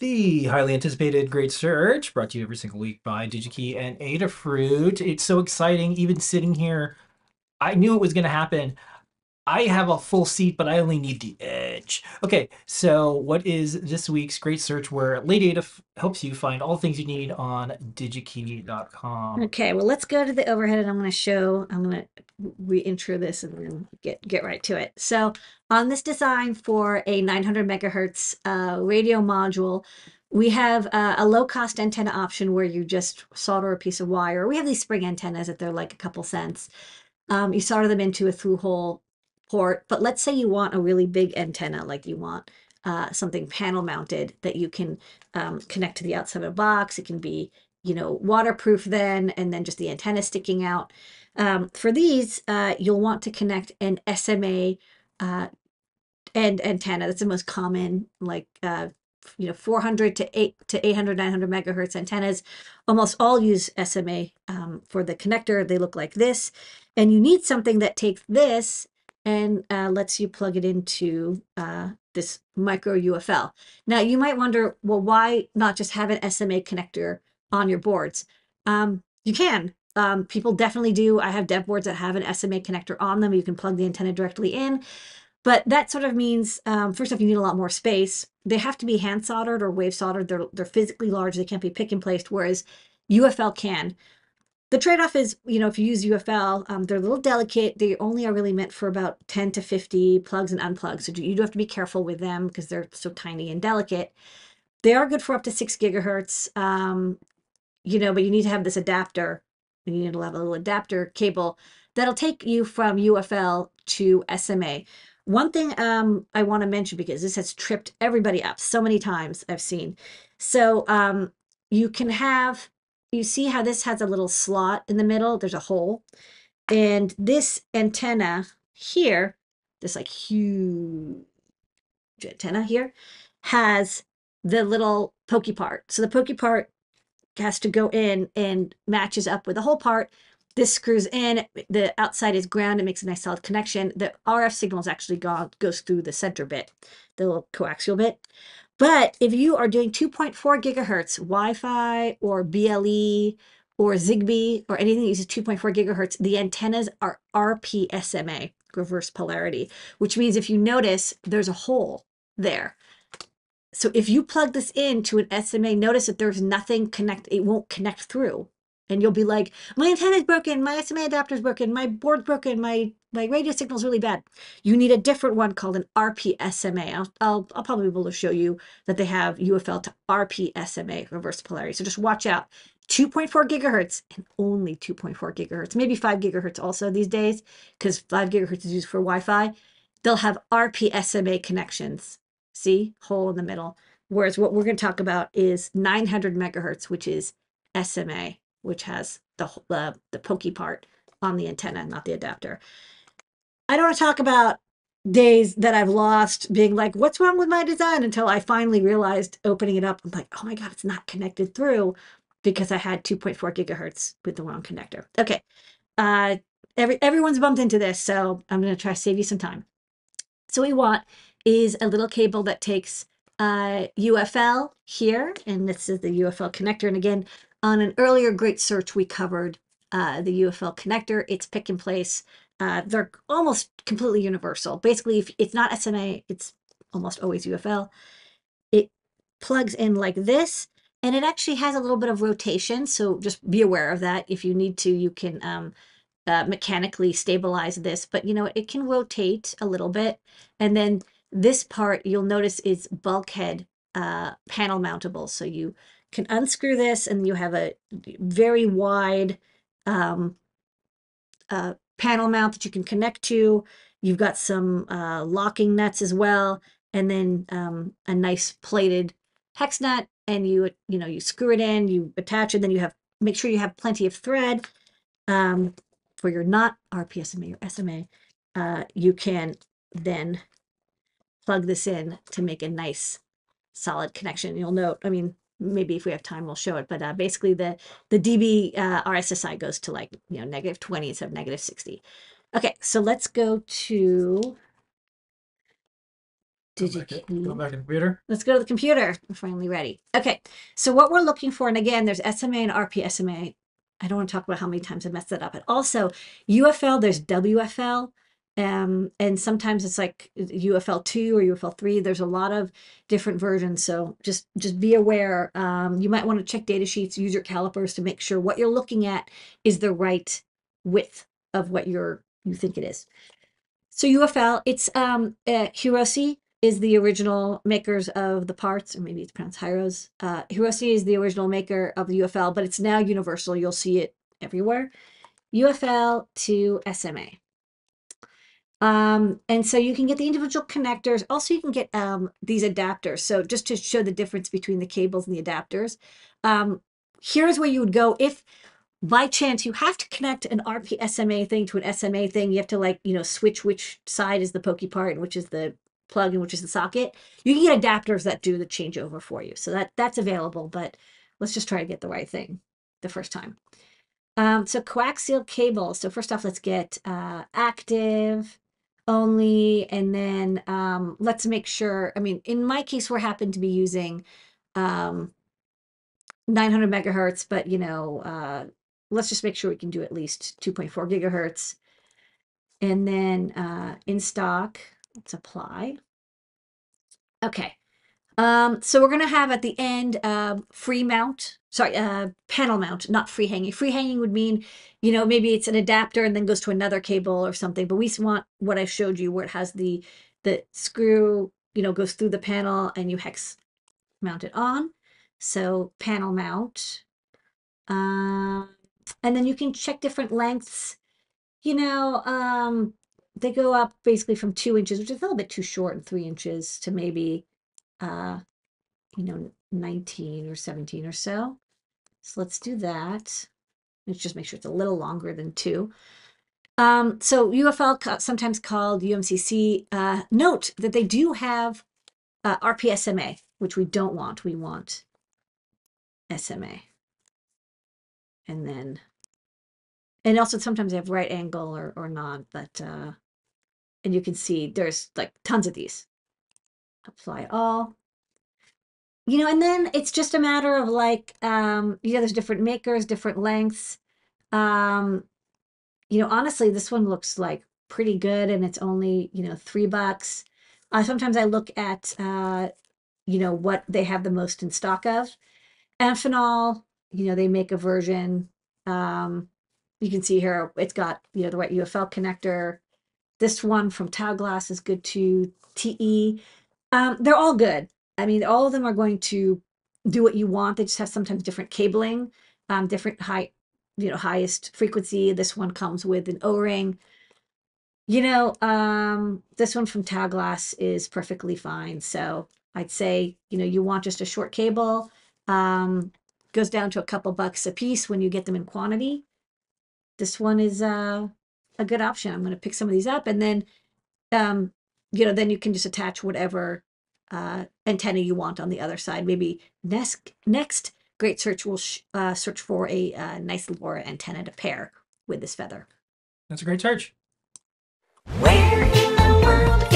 The highly anticipated Great Search, brought to you every single week by DigiKey and Adafruit. It's so exciting, even sitting here. I knew it was going to happen. I have a full seat, but I only need the edge. Okay, so what is this week's Great Search where Lady Ada f- helps you find all things you need on digikey.com? Okay, well, let's go to the overhead and I'm going to show, I'm going to re-intro this and then get, get right to it. So on this design for a 900 megahertz uh, radio module, we have uh, a low cost antenna option where you just solder a piece of wire. We have these spring antennas that they're like a couple cents. Um, you solder them into a through hole port, but let's say you want a really big antenna, like you want uh, something panel mounted that you can um, connect to the outside of a box. It can be, you know, waterproof then, and then just the antenna sticking out. Um, for these, uh, you'll want to connect an SMA uh, and antenna. That's the most common, like uh, you know 400 to 8 to 800 900 megahertz antennas almost all use sma um, for the connector they look like this and you need something that takes this and uh, lets you plug it into uh, this micro ufl now you might wonder well why not just have an sma connector on your boards um, you can um, people definitely do i have dev boards that have an sma connector on them you can plug the antenna directly in but that sort of means, um, first off, you need a lot more space. They have to be hand soldered or wave soldered. They're they're physically large. They can't be pick and placed. Whereas UFL can. The trade-off is, you know, if you use UFL, um, they're a little delicate. They only are really meant for about 10 to 50 plugs and unplugs. So you do have to be careful with them because they're so tiny and delicate. They are good for up to six gigahertz, um, you know, but you need to have this adapter. You need to have a little adapter cable that'll take you from UFL to SMA. One thing um, I want to mention because this has tripped everybody up so many times I've seen. So um, you can have, you see how this has a little slot in the middle? There's a hole. And this antenna here, this like huge antenna here, has the little pokey part. So the pokey part has to go in and matches up with the whole part this screws in, the outside is ground, it makes a nice solid connection. The RF signal is actually gone, goes through the center bit, the little coaxial bit. But if you are doing 2.4 gigahertz Wi-Fi or BLE or Zigbee or anything that uses 2.4 gigahertz, the antennas are RPSMA, reverse polarity, which means if you notice, there's a hole there. So if you plug this into an SMA, notice that there's nothing connect, it won't connect through and you'll be like, my antenna's broken, my SMA adapter's broken, my board's broken, my my radio signal's really bad. You need a different one called an RPSMA. I'll, I'll, I'll probably be able to show you that they have UFL to RPSMA, reverse polarity. So just watch out. 2.4 gigahertz and only 2.4 gigahertz, maybe 5 gigahertz also these days, because 5 gigahertz is used for Wi Fi. They'll have RPSMA connections. See, hole in the middle. Whereas what we're going to talk about is 900 megahertz, which is SMA which has the the pokey part on the antenna, not the adapter. I don't want to talk about days that I've lost being like, what's wrong with my design? Until I finally realized opening it up, I'm like, oh my God, it's not connected through because I had 2.4 gigahertz with the wrong connector. Okay. Uh, every, everyone's bumped into this, so I'm going to try to save you some time. So we want is a little cable that takes uh, UFL here, and this is the UFL connector. And again, on an earlier great search, we covered uh, the UFL connector. It's pick and place. Uh, they're almost completely universal. Basically, if it's not SMA, it's almost always UFL. It plugs in like this, and it actually has a little bit of rotation. So just be aware of that. If you need to, you can um, uh, mechanically stabilize this, but you know, it can rotate a little bit. And then this part, you'll notice is bulkhead uh, panel mountable. So you can unscrew this and you have a very wide um, uh, panel mount that you can connect to. You've got some uh, locking nuts as well, and then um, a nice plated hex nut. And you you know you screw it in, you attach it, then you have make sure you have plenty of thread um, for your not RPSMA or SMA. Uh, you can then plug this in to make a nice solid connection. You'll note, I mean, maybe if we have time, we'll show it. But uh, basically, the the dB uh, RSSI goes to like you know negative 20 instead of negative 60. Okay, so let's go to Go Did you to- keep- go back to the computer. Let's go to the computer. We're finally ready. Okay. So what we're looking for, and again, there's SMA and RPSMA. I don't want to talk about how many times I messed that up. But also UFL, there's WFL. Um, and sometimes it's like UFL two or UFL three. There's a lot of different versions. So just just be aware. Um, you might want to check data sheets, use your calipers to make sure what you're looking at is the right width of what you're you think it is. So UFL, it's um uh, Hirose is the original makers of the parts, or maybe it's pronounced Hyros. Uh, Hirose is the original maker of the UFL, but it's now universal. You'll see it everywhere. UFL to SMA. Um, and so you can get the individual connectors. Also, you can get um, these adapters. So just to show the difference between the cables and the adapters, um, here's where you would go if by chance you have to connect an RPSMA thing to an SMA thing. You have to like, you know, switch which side is the pokey part and which is the plug and which is the socket. You can get adapters that do the changeover for you. So that that's available, but let's just try to get the right thing the first time. Um, so coaxial cable. So first off, let's get uh, active only, and then um, let's make sure. I mean, in my case, we're happen to be using um, 900 megahertz, but you know, uh, let's just make sure we can do at least 2.4 gigahertz. And then uh, in stock, let's apply. Okay. Um, so we're going to have at the end um, free mount, sorry, uh, panel mount, not free hanging. Free hanging would mean, you know, maybe it's an adapter and then goes to another cable or something. But we want what I showed you where it has the the screw, you know, goes through the panel and you hex mount it on. So panel mount. Um, and then you can check different lengths. You know, um, they go up basically from two inches, which is a little bit too short, and three inches to maybe, uh, you know, 19 or 17 or so. So let's do that. Let's just make sure it's a little longer than two. Um, so UFL, sometimes called UMCC, uh, note that they do have uh, RPSMA, which we don't want. We want SMA. And then, and also sometimes they have right angle or, or not, but, uh, and you can see there's like tons of these. Apply all. You know, and then it's just a matter of like, um, you know, there's different makers, different lengths. Um, you know, honestly, this one looks like pretty good and it's only, you know, three bucks. Uh, sometimes I look at, uh, you know, what they have the most in stock of. Amphenol, you know, they make a version. Um, you can see here, it's got, you know, the right UFL connector. This one from Taoglas is good too. TE, um, they're all good. I mean, all of them are going to do what you want. They just have sometimes different cabling, um, different high, you know, highest frequency. This one comes with an O-ring. You know, um, this one from Taoglas is perfectly fine. So I'd say, you know, you want just a short cable. Um, goes down to a couple bucks a piece when you get them in quantity. This one is uh, a good option. I'm going to pick some of these up and then, um, you know, then you can just attach whatever uh, antenna you want on the other side. Maybe next, next Great Search will sh- uh, search for a uh, nice LoRa antenna to pair with this feather. That's a great search. Where in the world